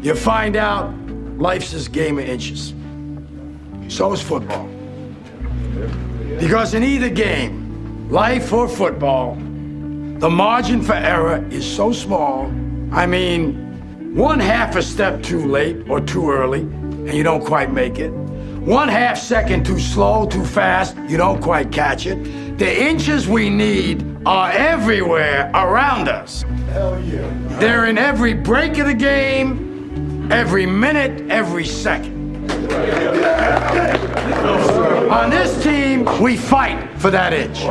you find out life's this game of inches. So is football. Because in either game, life or football, the margin for error is so small. I mean, one half a step too late or too early, and you don't quite make it. One half second too slow, too fast, you don't quite catch it. The inches we need are everywhere around us. Hell yeah. They're in every break of the game, every minute, every second. On this team, we fight for that inch.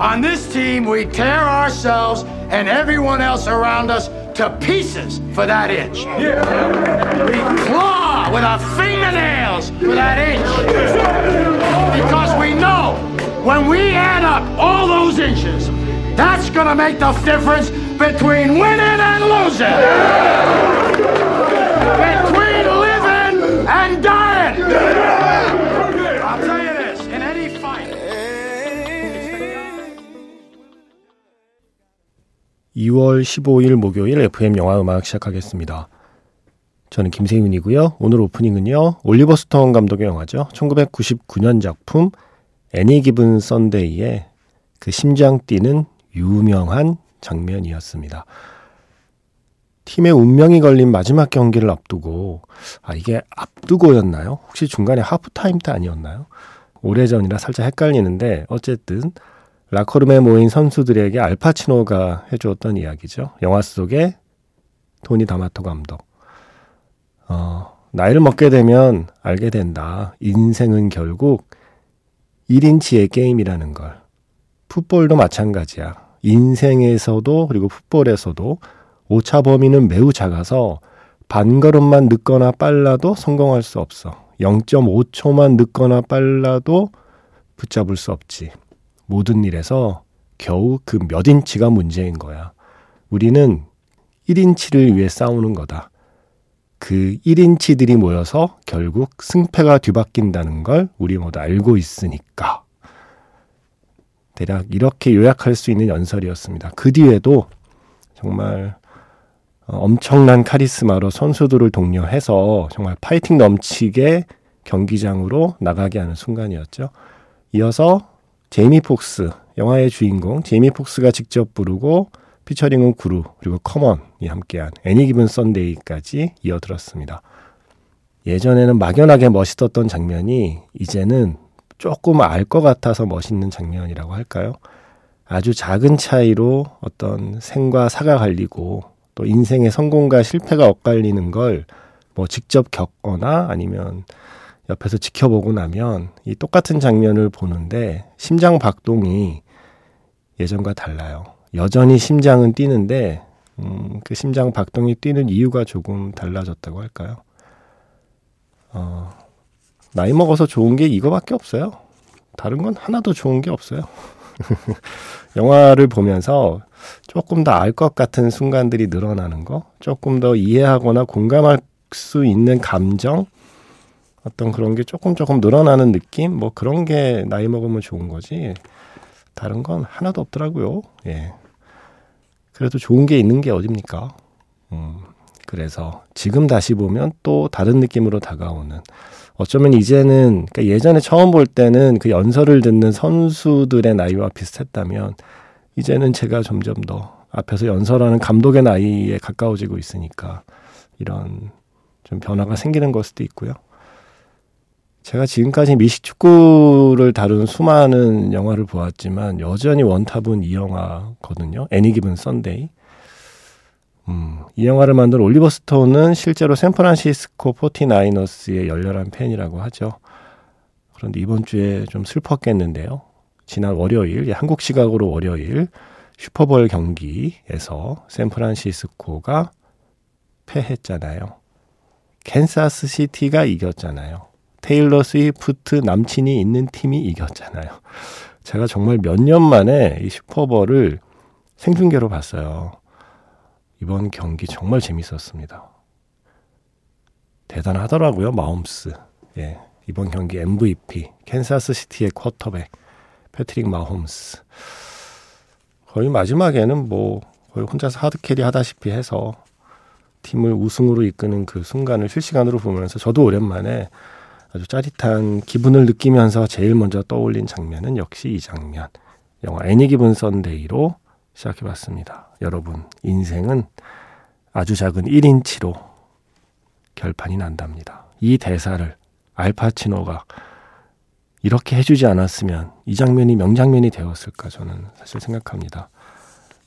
On this team, we tear ourselves and everyone else around us to pieces for that inch. We claw with our fingernails for that inch. Because we know when we add up all those inches, that's gonna make the difference between winning and losing. Between living and dying. I'll tell you this, in any fight. 2월 15일 목요일 FM 영화 음악 시작하겠습니다. 저는 김세윤이고요. 오늘 오프닝은요. 올리버 스톤 감독의 영화죠. 1999년 작품 애니 기븐 썬데이의 그 심장 뛰는 유명한 장면이었습니다. 팀의 운명이 걸린 마지막 경기를 앞두고 아 이게 앞두고였나요? 혹시 중간에 하프타임 때 아니었나요? 오래전이라 살짝 헷갈리는데 어쨌든 라커룸에 모인 선수들에게 알파치노가 해주었던 이야기죠. 영화 속의 토니 다마토 감독. 어, 나이를 먹게 되면 알게 된다. 인생은 결국 1인치의 게임이라는 걸. 풋볼도 마찬가지야. 인생에서도 그리고 풋볼에서도 오차 범위는 매우 작아서 반걸음만 늦거나 빨라도 성공할 수 없어. 0.5초만 늦거나 빨라도 붙잡을 수 없지. 모든 일에서 겨우 그 몇 인치가 문제인 거야. 우리는 1인치를 위해 싸우는 거다. 그 1인치들이 모여서 결국 승패가 뒤바뀐다는 걸 우리 모두 알고 있으니까. 대략 이렇게 요약할 수 있는 연설이었습니다. 그 뒤에도 정말 엄청난 카리스마로 선수들을 독려해서 정말 파이팅 넘치게 경기장으로 나가게 하는 순간이었죠. 이어서 제이미 폭스, 영화의 주인공 제이미 폭스가 직접 부르고 피처링은 구루 그리고 커먼이 함께한 Any Given Sunday까지 이어들었습니다. 예전에는 막연하게 멋있었던 장면이 이제는 조금 알 것 같아서 멋있는 장면이라고 할까요? 아주 작은 차이로 어떤 생과 사가 갈리고 또 인생의 성공과 실패가 엇갈리는 걸 뭐 직접 겪거나 아니면 옆에서 지켜보고 나면 이 똑같은 장면을 보는데 심장 박동이 예전과 달라요. 여전히 심장은 뛰는데 음, 그 심장 박동이 뛰는 이유가 조금 달라졌다고 할까요? 어, 나이 먹어서 좋은 게 이거밖에 없어요. 다른 건 하나도 좋은 게 없어요. 영화를 보면서 조금 더 알 것 같은 순간들이 늘어나는 거, 조금 더 이해하거나 공감할 수 있는 감정, 어떤 그런 게 조금 조금 늘어나는 느낌? 뭐 그런 게 나이 먹으면 좋은 거지. 다른 건 하나도 없더라고요. 예. 그래도 좋은 게 있는 게 어딥니까? 음, 그래서 지금 다시 보면 또 다른 느낌으로 다가오는 어쩌면 이제는 그러니까 예전에 처음 볼 때는 그 연설을 듣는 선수들의 나이와 비슷했다면 이제는 제가 점점 더 앞에서 연설하는 감독의 나이에 가까워지고 있으니까 이런 좀 변화가 생기는 걸 수도 있고요. 제가 지금까지 미식 축구를 다룬 수많은 영화를 보았지만 여전히 one top은 이 영화거든요. Any Given Sunday. 음, 이 영화를 만든 올리버 스톤은 실제로 샌프란시스코 포티나이너스의 열렬한 팬이라고 하죠. 그런데 이번 주에 좀 슬펐겠는데요. 지난 월요일, 한국 시각으로 월요일 슈퍼볼 경기에서 샌프란시스코가 패했잖아요. 캔사스 시티가 이겼잖아요. 테일러 스위프트 남친이 있는 팀이 이겼잖아요. 제가 정말 몇 년 만에 이 슈퍼볼을 생중계로 봤어요. 이번 경기 정말 재밌었습니다. 대단하더라고요, 마홈스. 예. 이번 경기 MVP, 캔사스 시티의 쿼터백, 패트릭 마홈스. 거의 마지막에는 뭐, 거의 혼자서 hard carry 하다시피 해서 팀을 우승으로 이끄는 그 순간을 실시간으로 보면서 저도 오랜만에 아주 짜릿한 기분을 느끼면서 제일 먼저 떠올린 장면은 역시 이 장면. 영화 애니 기분 선데이로 시작해 봤습니다. 여러분, 인생은 아주 작은 1인치로 결판이 난답니다. 이 대사를 알파치노가 이렇게 해주지 않았으면 이 장면이 명장면이 되었을까 저는 사실 생각합니다.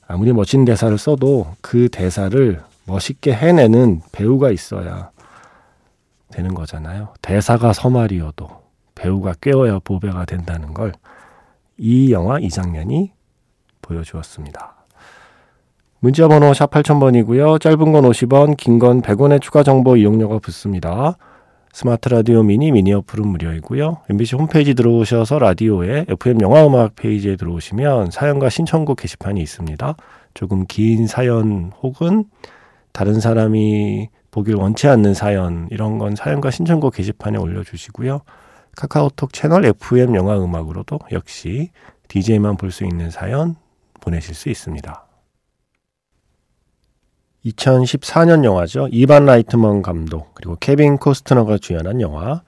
아무리 멋진 대사를 써도 그 대사를 멋있게 해내는 배우가 있어야 되는 거잖아요. 대사가 서말이어도 배우가 꿰어야 보배가 된다는 걸 이 영화 이 장면이 보여주었습니다. 문자 번호 샵 8000번이고요. 짧은 건 50원, 긴 건 100원의 추가 정보 이용료가 붙습니다. 스마트 라디오 미니 미니 어플은 무료이고요. MBC 홈페이지 들어오셔서 라디오에 FM 영화 음악 페이지에 들어오시면 사연과 신청곡 게시판이 있습니다. 조금 긴 사연 혹은 다른 사람이 보길 원치 않는 사연 이런 건 사연과 신청곡 게시판에 올려주시고요. 카카오톡 채널 FM 영화 음악으로도 역시 DJ만 볼 수 있는 사연 보내실 수 있습니다. 2014년 영화죠. 이반 라이트먼 감독 그리고 케빈 코스트너가 주연한 영화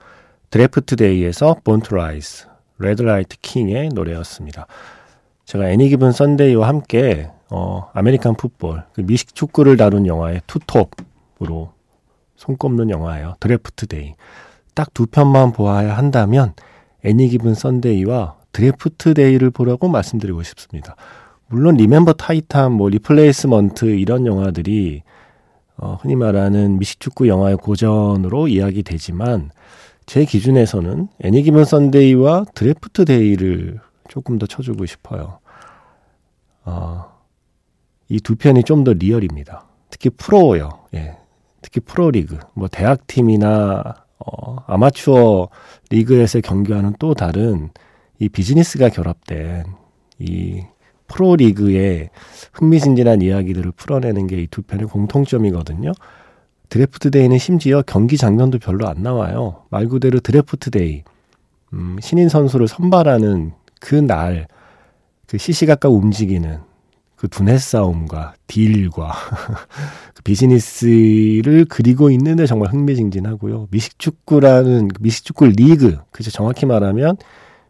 Draft Day에서 Born to Rise Redlight King의 노래였습니다. 제가 Any Given Sunday와 함께 어, American football 그 미식 축구를 다룬 영화의 two top으로 손꼽는 영화예요. Draft Day. 딱 두 편만 보아야 한다면 Any Given Sunday와 Draft Day를 보라고 말씀드리고 싶습니다. 물론 Remember Titan, 뭐 Replacement 이런 영화들이 어, 흔히 말하는 미식축구 영화의 고전으로 이야기되지만 제 기준에서는 Any Given Sunday와 Draft Day를 조금 더 쳐주고 싶어요. 어, 이 두 편이 좀 더 real입니다. 특히 프로요. 예. 특히 프로리그, 뭐 대학팀이나 어, 아마추어 리그에서 경기하는 또 다른 이 비즈니스가 결합된 이 프로리그의 흥미진진한 이야기들을 풀어내는 게 이 두 편의 공통점이거든요. Draft Day는 심지어 경기 장면도 별로 안 나와요. 말 그대로 Draft Day. 음, 신인 선수를 선발하는 그 날, 그 시시각각 움직이는 그 두뇌 싸움과 deal과 그 비즈니스를 그리고 있는데 정말 흥미진진하고요. 미식축구라는 미식축구 리그, 그죠 정확히 말하면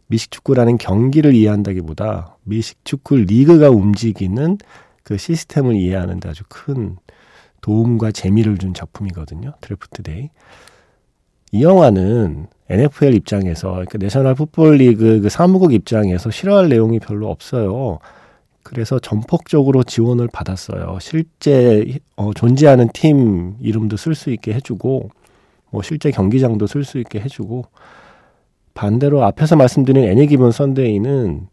미식축구라는 경기를 이해한다기보다 미식축구 리그가 움직이는 그 시스템을 이해하는 데 아주 큰 도움과 재미를 준 작품이거든요. Draft Day. 이 영화는 NFL 입장에서 그 내셔널 풋볼 리그 그 사무국 입장에서 싫어할 내용이 별로 없어요. 그래서 전폭적으로 지원을 받았어요. 실제 어, 존재하는 팀 이름도 쓸 수 있게 해주고, 뭐 실제 경기장도 쓸 수 있게 해주고, 반대로 앞에서 말씀드린 애니 기본 선데이는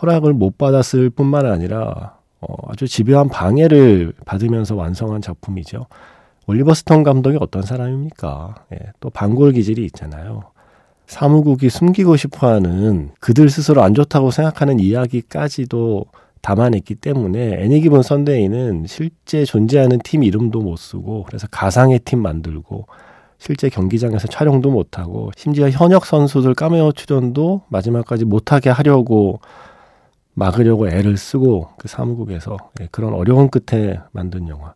허락을 못 받았을 뿐만 아니라 어, 아주 집요한 방해를 받으면서 완성한 작품이죠. 올리버 스톤 감독이 어떤 사람입니까? 예, 또 반골 기질이 있잖아요. 사무국이 숨기고 싶어하는 그들 스스로 안 좋다고 생각하는 이야기까지도 담아냈기 때문에 애니기본 선데이는 실제 존재하는 팀 이름도 못 쓰고 그래서 가상의 팀 만들고 실제 경기장에서 촬영도 못하고 심지어 현역 선수들 까메오 출연도 마지막까지 못하게 하려고 막으려고 애를 쓰고 그 사무국에서 예, 그런 어려운 끝에 만든 영화.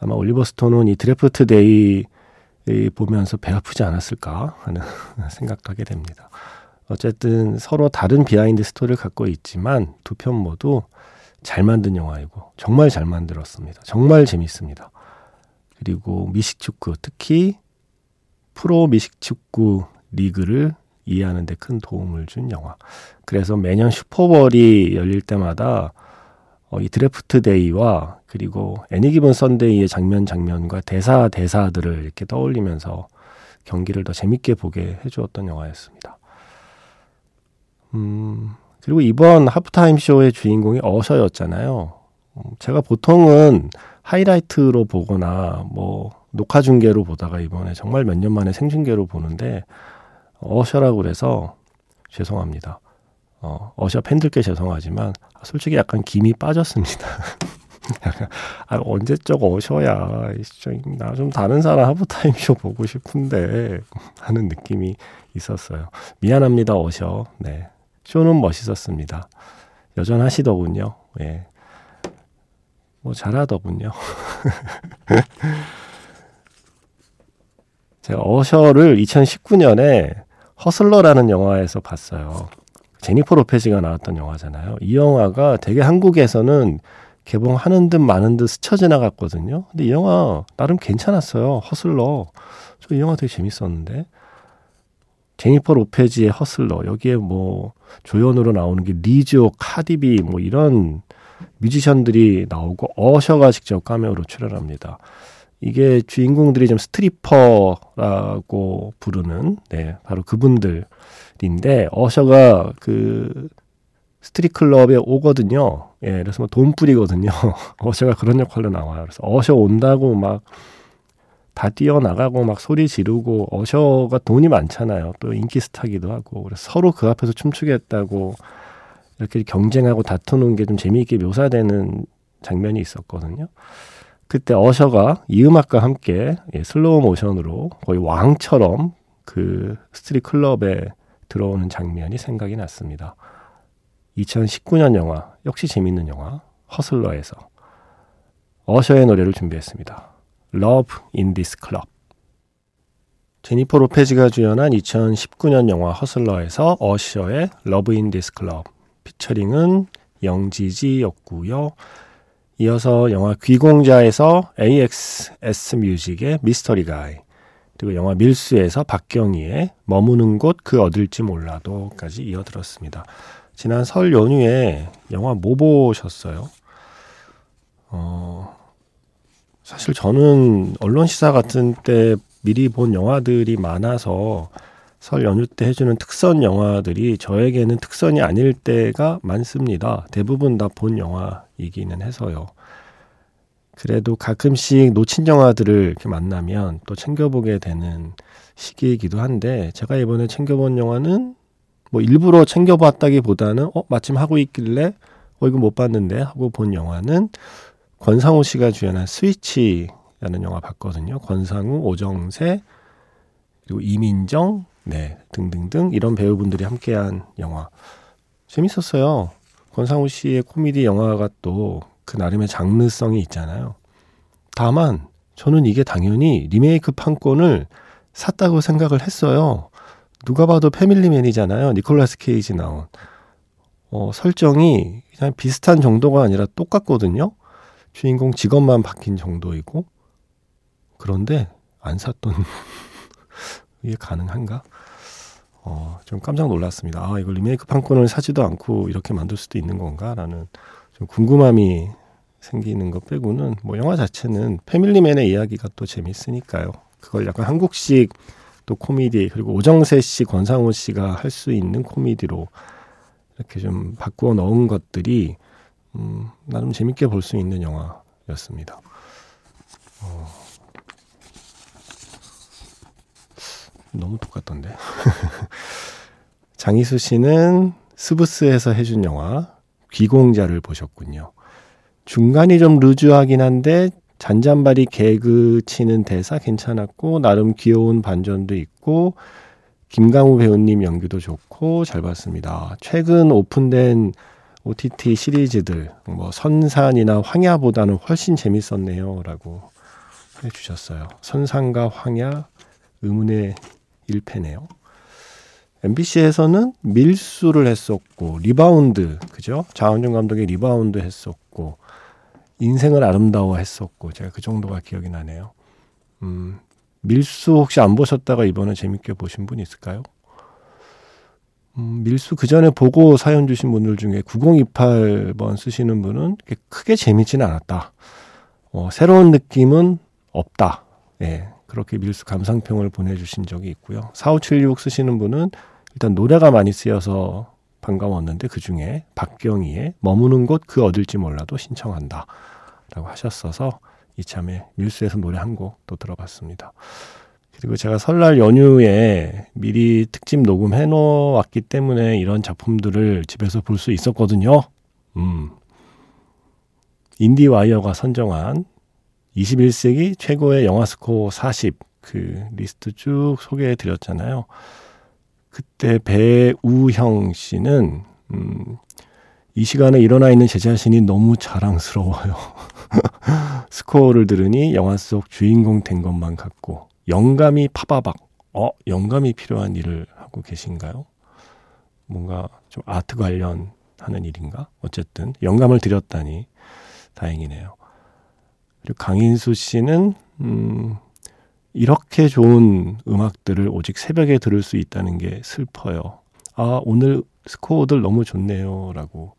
아마 올리버 스톤은 이 Draft Day 보면서 배 아프지 않았을까 하는 생각도 하게 됩니다. 어쨌든 서로 다른 behind story를 갖고 있지만 두 편 모두 잘 만든 영화이고 정말 잘 만들었습니다. 정말 재밌습니다. 그리고 미식축구 특히 프로 미식축구 리그를 이해하는 데 큰 도움을 준 영화. 그래서 매년 슈퍼볼이 열릴 때마다 어, 이 Draft Day와 그리고 Any Given Sunday의 장면 장면과 대사 대사들을 이렇게 떠올리면서 경기를 더 재밌게 보게 해주었던 영화였습니다. 음, 그리고 이번 하프타임 쇼의 주인공이 어셔였잖아요. 음, 제가 보통은 하이라이트로 보거나 뭐 녹화 중계로 보다가 이번에 정말 몇 년 만에 생중계로 보는데 어셔라고 그래서 죄송합니다. 어, 어셔 팬들께 죄송하지만 솔직히 약간 김이 빠졌습니다. 아, 언제적 어셔야. 나 좀 다른 사람 하프타임쇼 보고 싶은데 하는 느낌이 있었어요. 미안합니다, 어셔. 네. 쇼는 멋있었습니다. 여전하시더군요. 예. 뭐 잘하더군요. 제가 어셔를 2019년에 허슬러라는 영화에서 봤어요. 제니퍼 로페즈가 나왔던 영화잖아요. 이 영화가 되게 한국에서는 개봉하는 듯 마는 듯 스쳐 지나갔거든요. 근데 이 영화 나름 괜찮았어요. 허슬러. 저 이 영화 되게 재밌었는데. 제니퍼 로페즈의 허슬러. 여기에 뭐 조연으로 나오는 게 리조, 카디비 뭐 이런 뮤지션들이 나오고 어셔가 직접 카메오로 출연합니다. 이게 주인공들이 좀 스트리퍼라고 부르는 네, 바로 그분들인데 어셔가 그 스트립 클럽에 오거든요. 예, 그래서 뭐 돈 뿌리거든요. 어셔가 그런 역할로 나와요. 그래서 어셔 온다고 막 다 뛰어나가고 막 소리 지르고 어셔가 돈이 많잖아요. 또 인기 스타기도 하고 그래서 서로 그 앞에서 춤추겠다고 이렇게 경쟁하고 다투는 게 좀 재미있게 묘사되는 장면이 있었거든요. 그때 어셔가 이 음악과 함께 예, 슬로우 모션으로 거의 왕처럼 그 스트립 클럽에 들어오는 장면이 생각이 났습니다. 2019년 영화, 역시 재밌는 영화, 허슬러에서 어셔의 노래를 준비했습니다. Love in this club. 제니퍼 로페즈가 주연한 2019년 영화 허슬러에서 어셔의 Love in this club 피처링은 영지지였고요. 이어서 영화 귀공자에서 AXS 뮤직의 미스터리 가이 그리고 영화 밀수에서 박경희의 머무는 곳그 어딜지 몰라도까지 이어들었습니다. 지난 설 연휴에 영화 뭐 보셨어요? 어, 사실 저는 언론 시사 같은 때 미리 본 영화들이 많아서 설 연휴 때 해주는 특선 영화들이 저에게는 특선이 아닐 때가 많습니다. 대부분 다 본 영화 이기는 해서요. 그래도 가끔씩 놓친 영화들을 이렇게 만나면 또 챙겨보게 되는 시기이기도 한데 제가 이번에 챙겨본 영화는 뭐 일부러 챙겨봤다기보다는 어 마침 하고 있길래 어 이거 못 봤는데 하고 본 영화는 권상우 씨가 주연한 스위치라는 영화 봤거든요. 권상우, 오정세 그리고 이민정 네, 등등등 이런 배우분들이 함께한 영화 재밌었어요. 권상우 씨의 코미디 영화가 또 그 나름의 장르성이 있잖아요. 다만 저는 이게 당연히 리메이크 판권을 샀다고 생각을 했어요. 누가 봐도 패밀리맨이잖아요. 니콜라스 케이지 나온. 어, 설정이 그냥 비슷한 정도가 아니라 똑같거든요. 주인공 직업만 바뀐 정도이고. 그런데 안 샀던 이게 가능한가? 어, 좀 깜짝 놀랐습니다. 아, 이걸 리메이크 판권을 사지도 않고 이렇게 만들 수도 있는 건가? 라는 좀 궁금함이 생기는 것 빼고는 뭐 영화 자체는 패밀리맨의 이야기가 또 재밌으니까요. 그걸 약간 한국식 또 코미디 그리고 오정세 씨, 권상우 씨가 할 수 있는 코미디로 이렇게 좀 바꾸어 넣은 것들이 음, 나름 재밌게 볼 수 있는 영화였습니다. 어, 너무 똑같던데. 장희수 씨는 스브스에서 해준 영화 귀공자를 보셨군요. 중간이 좀 루즈하긴 한데 잔잔바리 개그 치는 대사 괜찮았고 나름 귀여운 반전도 있고 김강우 배우님 연기도 좋고 잘 봤습니다. 최근 오픈된 OTT 시리즈들 뭐 선산이나 황야보다는 훨씬 재밌었네요라고 해주셨어요. 선산과 황야 의문의 1패네요. MBC에서는 밀수를 했었고 리바운드 그죠? 장항준 감독의 리바운드 했었고 인생은 아름다워 했었고 제가 그 정도가 기억이 나네요. 음, 밀수 혹시 안 보셨다가 이번에 재밌게 보신 분 있을까요? 음, 밀수 그 전에 보고 사연 주신 분들 중에 9028번 쓰시는 분은 크게 재밌지는 않았다. 어, 새로운 느낌은 없다. 예, 그렇게 밀수 감상평을 보내주신 적이 있고요. 4576 쓰시는 분은 일단 노래가 많이 쓰여서 반가웠는데 그 중에 박경희의 머무는 곳 그 어딜지 몰라도 신청한다. 라고 하셨어서 이참에 밀수에서 노래 한 곡 또 들어봤습니다. 그리고 제가 설날 연휴에 미리 특집 녹음해 놓았기 때문에 이런 작품들을 집에서 볼 수 있었거든요. 음. 인디와이어가 선정한 21세기 최고의 영화 스코어 40 그 리스트 쭉 소개해 드렸잖아요. 그때 배우형 씨는 음, 이 시간에 일어나 있는 제 자신이 너무 자랑스러워요. 스코어를 들으니 영화 속 주인공 된 것만 같고 영감이 파바박. 어, 영감이 필요한 일을 하고 계신가요? 뭔가 좀 아트 관련하는 일인가? 어쨌든 영감을 드렸다니 다행이네요. 그리고 강인수 씨는 음, 이렇게 좋은 음악들을 오직 새벽에 들을 수 있다는 게 슬퍼요. 아, 오늘 스코어들 너무 좋네요. 라고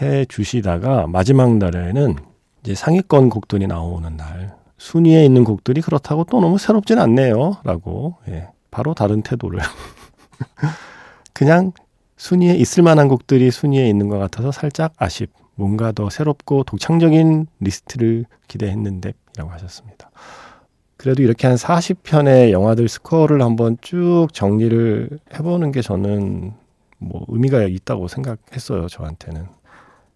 해 주시다가 마지막 날에는 이제 상위권 곡들이 나오는 날 순위에 있는 곡들이 그렇다고 또 너무 새롭진 않네요. 라고 예, 바로 다른 태도를 그냥 순위에 있을 만한 곡들이 순위에 있는 것 같아서 살짝 아쉽. 뭔가 더 새롭고 독창적인 리스트를 기대했는데 라고 하셨습니다. 그래도 이렇게 한 40편의 영화들 스코어를 한번 쭉 정리를 해보는 게 저는 뭐 의미가 있다고 생각했어요. 저한테는.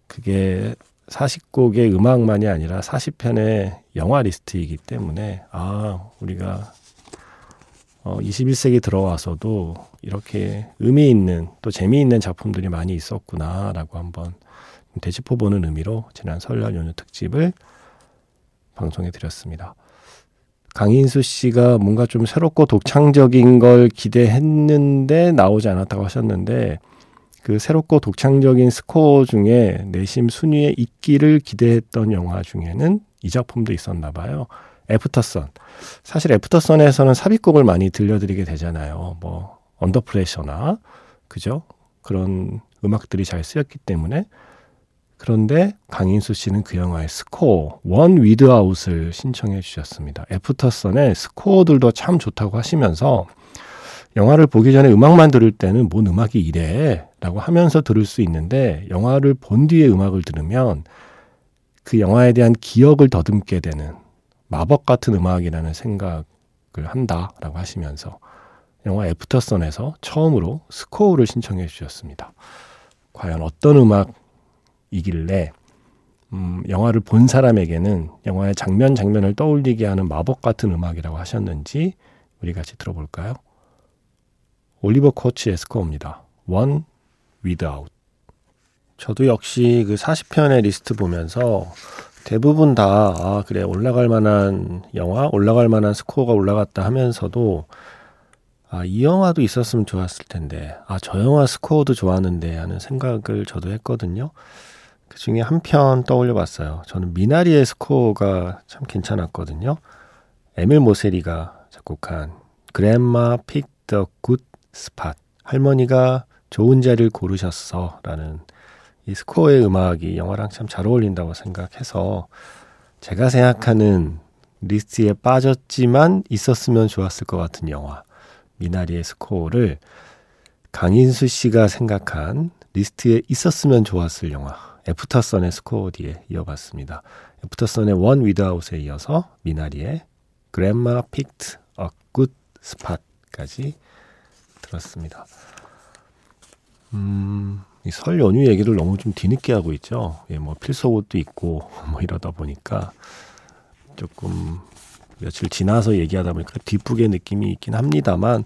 그게 40곡의 음악만이 아니라 40편의 영화 리스트이기 때문에 아, 우리가 어, 21세기 들어와서도 이렇게 의미 있는 또 재미있는 작품들이 많이 있었구나라고 한번 되짚어보는 의미로 지난 설날 연휴 특집을 방송해 드렸습니다. 강인수 씨가 뭔가 좀 새롭고 독창적인 걸 기대했는데 나오지 않았다고 하셨는데 그 새롭고 독창적인 스코어 중에 내심 순위에 있기를 기대했던 영화 중에는 이 작품도 있었나 봐요. 애프터선. 사실 애프터선에서는 삽입곡을 많이 들려드리게 되잖아요. 뭐 Under Pressure나 그죠? 그런 음악들이 잘 쓰였기 때문에 그런데 강인수 씨는 그 영화의 스코어 One Without을 신청해 주셨습니다. 애프터선의 스코어들도 참 좋다고 하시면서 영화를 보기 전에 음악만 들을 때는 뭔 음악이 이래 라고 하면서 들을 수 있는데 영화를 본 뒤에 음악을 들으면 그 영화에 대한 기억을 더듬게 되는 마법 같은 음악이라는 생각을 한다 라고 하시면서 영화 애프터선에서 처음으로 스코어를 신청해 주셨습니다. 과연 어떤 음악 이길래 음, 영화를 본 사람에게는 영화의 장면 장면을 떠올리게 하는 마법 같은 음악이라고 하셨는지 우리 같이 들어볼까요? 올리버 코치의 스코어입니다. One Without. 저도 역시 그 40편의 리스트 보면서 대부분 다, 아, 그래, 올라갈 만한 영화, 올라갈 만한 스코어가 올라갔다 하면서도 아, 이 영화도 있었으면 좋았을 텐데, 아, 저 영화 스코어도 좋았는데 하는 생각을 저도 했거든요. 그 중에 한 편 떠올려 봤어요. 저는 미나리의 스코어가 참 괜찮았거든요. 에밀 모세리가 작곡한 Grandma picked a good spot. 할머니가 좋은 자리를 고르셨어. 라는 이 스코어의 음악이 영화랑 참 잘 어울린다고 생각해서 제가 생각하는 리스트에 빠졌지만 있었으면 좋았을 것 같은 영화. 미나리의 스코어를 강인수 씨가 생각한 리스트에 있었으면 좋았을 영화 애프터선의 스코어 뒤에 이어봤습니다. 애프터선의 One Without에 이어서 미나리의 그랜마 픽트 어굿 스팟까지 들었습니다. 음, 이설 연휴 얘기를 너무 좀 뒤늦게 하고 있죠. 예, 뭐 필소옷도 있고 뭐 이러다 보니까 조금 며칠 지나서 얘기하다 보니까 뒷북의 느낌이 있긴 합니다만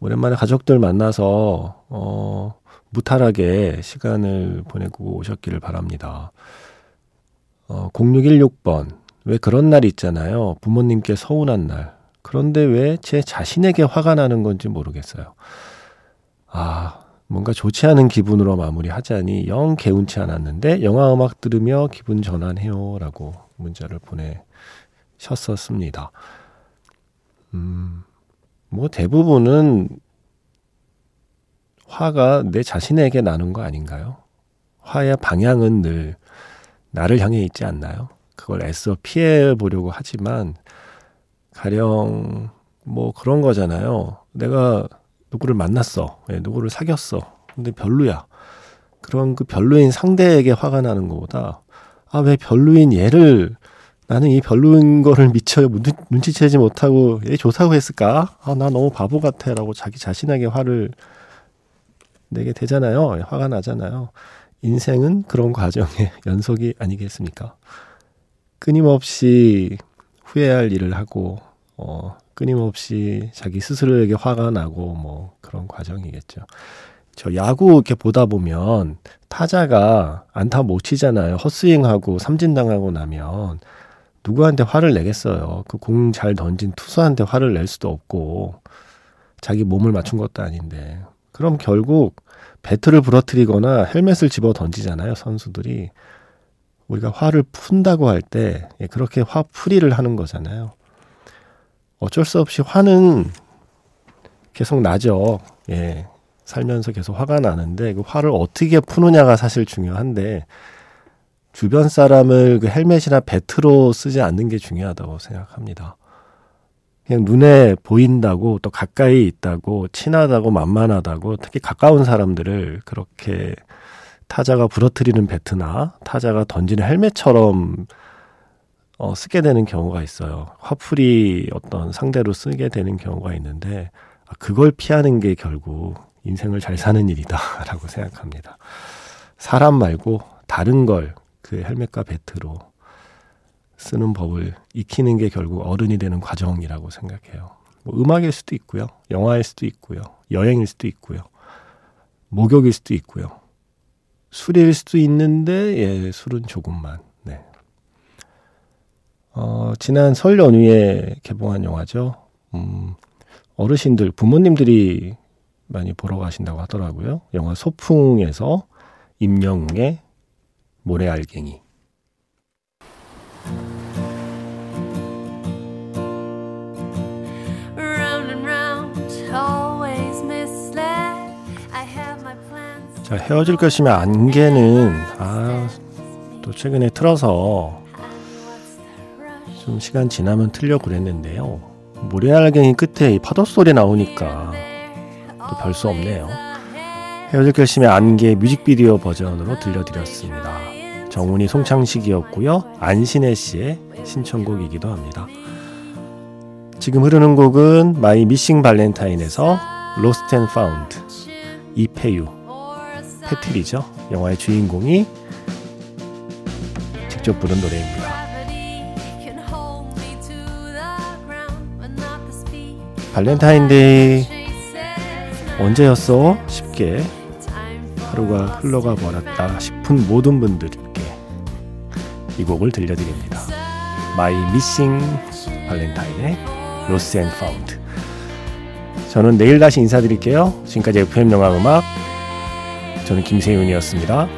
오랜만에 가족들 만나서 어 무탈하게 시간을 보내고 오셨기를 바랍니다. 어 0616번 왜 그런 날 있잖아요. 부모님께 서운한 날. 그런데 왜 제 자신에게 화가 나는 건지 모르겠어요. 아, 뭔가 좋지 않은 기분으로 마무리하자니 영 개운치 않았는데 영화 음악 들으며 기분 전환해요 라고 문자를 보내 셨었습니다. 음, 뭐 대부분은 화가 내 자신에게 나는 거 아닌가요? 화의 방향은 늘 나를 향해 있지 않나요? 그걸 애써 피해 보려고 하지만 가령 뭐 그런 거잖아요. 내가 누구를 만났어. 네, 누구를 사귀었어. 근데 별로야. 그런 그 별로인 상대에게 화가 나는 것보다 아 왜 별로인 얘를 나는 이 별로인 거를 미처 눈치채지 못하고 얘 좋다고 했을까? 아, 나 너무 바보 같아. 라고 자기 자신에게 화를 내게 되잖아요. 화가 나잖아요. 인생은 그런 과정의 연속이 아니겠습니까? 끊임없이 후회할 일을 하고, 어, 끊임없이 자기 스스로에게 화가 나고, 뭐, 그런 과정이겠죠. 저 야구 이렇게 보다 보면 타자가 안타 못 치잖아요. 헛스윙하고 삼진당하고 나면 누구한테 화를 내겠어요. 그 공 잘 던진 투수한테 화를 낼 수도 없고 자기 몸을 맞춘 것도 아닌데 그럼 결국 배트를 부러뜨리거나 헬멧을 집어 던지잖아요. 선수들이 우리가 화를 푼다고 할때 예, 그렇게 화풀이를 하는 거잖아요. 어쩔 수 없이 화는 계속 나죠. 예. 살면서 계속 화가 나는데 그 화를 어떻게 푸느냐가 사실 중요한데 주변 사람을 그 헬멧이나 배트로 쓰지 않는 게 중요하다고 생각합니다. 그냥 눈에 보인다고 또 가까이 있다고 친하다고 만만하다고 특히 가까운 사람들을 그렇게 타자가 부러뜨리는 배트나 타자가 던지는 헬멧처럼 어, 쓰게 되는 경우가 있어요. 화풀이 어떤 상대로 쓰게 되는 경우가 있는데 아, 그걸 피하는 게 결국 인생을 잘 사는 일이다라고 생각합니다. 사람 말고 다른 걸 그 헬멧과 배트로 쓰는 법을 익히는 게 결국 어른이 되는 과정이라고 생각해요. 뭐 음악일 수도 있고요. 영화일 수도 있고요. 여행일 수도 있고요. 목욕일 수도 있고요. 술일 수도 있는데 예, 술은 조금만. 네. 어, 지난 설 연휴에 개봉한 영화죠. 음, 어르신들, 부모님들이 많이 보러 가신다고 하더라고요. 영화 소풍에서 임영웅의 모래알갱이. 자, 헤어질 것이면 안개는 아, 또 최근에 틀어서 좀 시간 지나면 틀려 그랬는데요. 모래알갱이 끝에 이 파도 소리 나오니까 또 별 수 없네요. 헤어질 결심의 안개 뮤직비디오 버전으로 들려드렸습니다. 정훈희 송창식이었고요. 안신혜 씨의 신청곡이기도 합니다. 지금 흐르는 곡은 My Missing Valentine에서 Lost and Found 이페유 패트리죠. 영화의 주인공이 직접 부른 노래입니다. 발렌타인데이 언제였어? 쉽게 하루가 흘러가 버렸다 싶은 모든 분들께 이 곡을 들려드립니다. My Missing Valentine의 Lost and Found. 저는 내일 다시 인사드릴게요. 지금까지 FM 영화 음악 저는 김세윤이었습니다.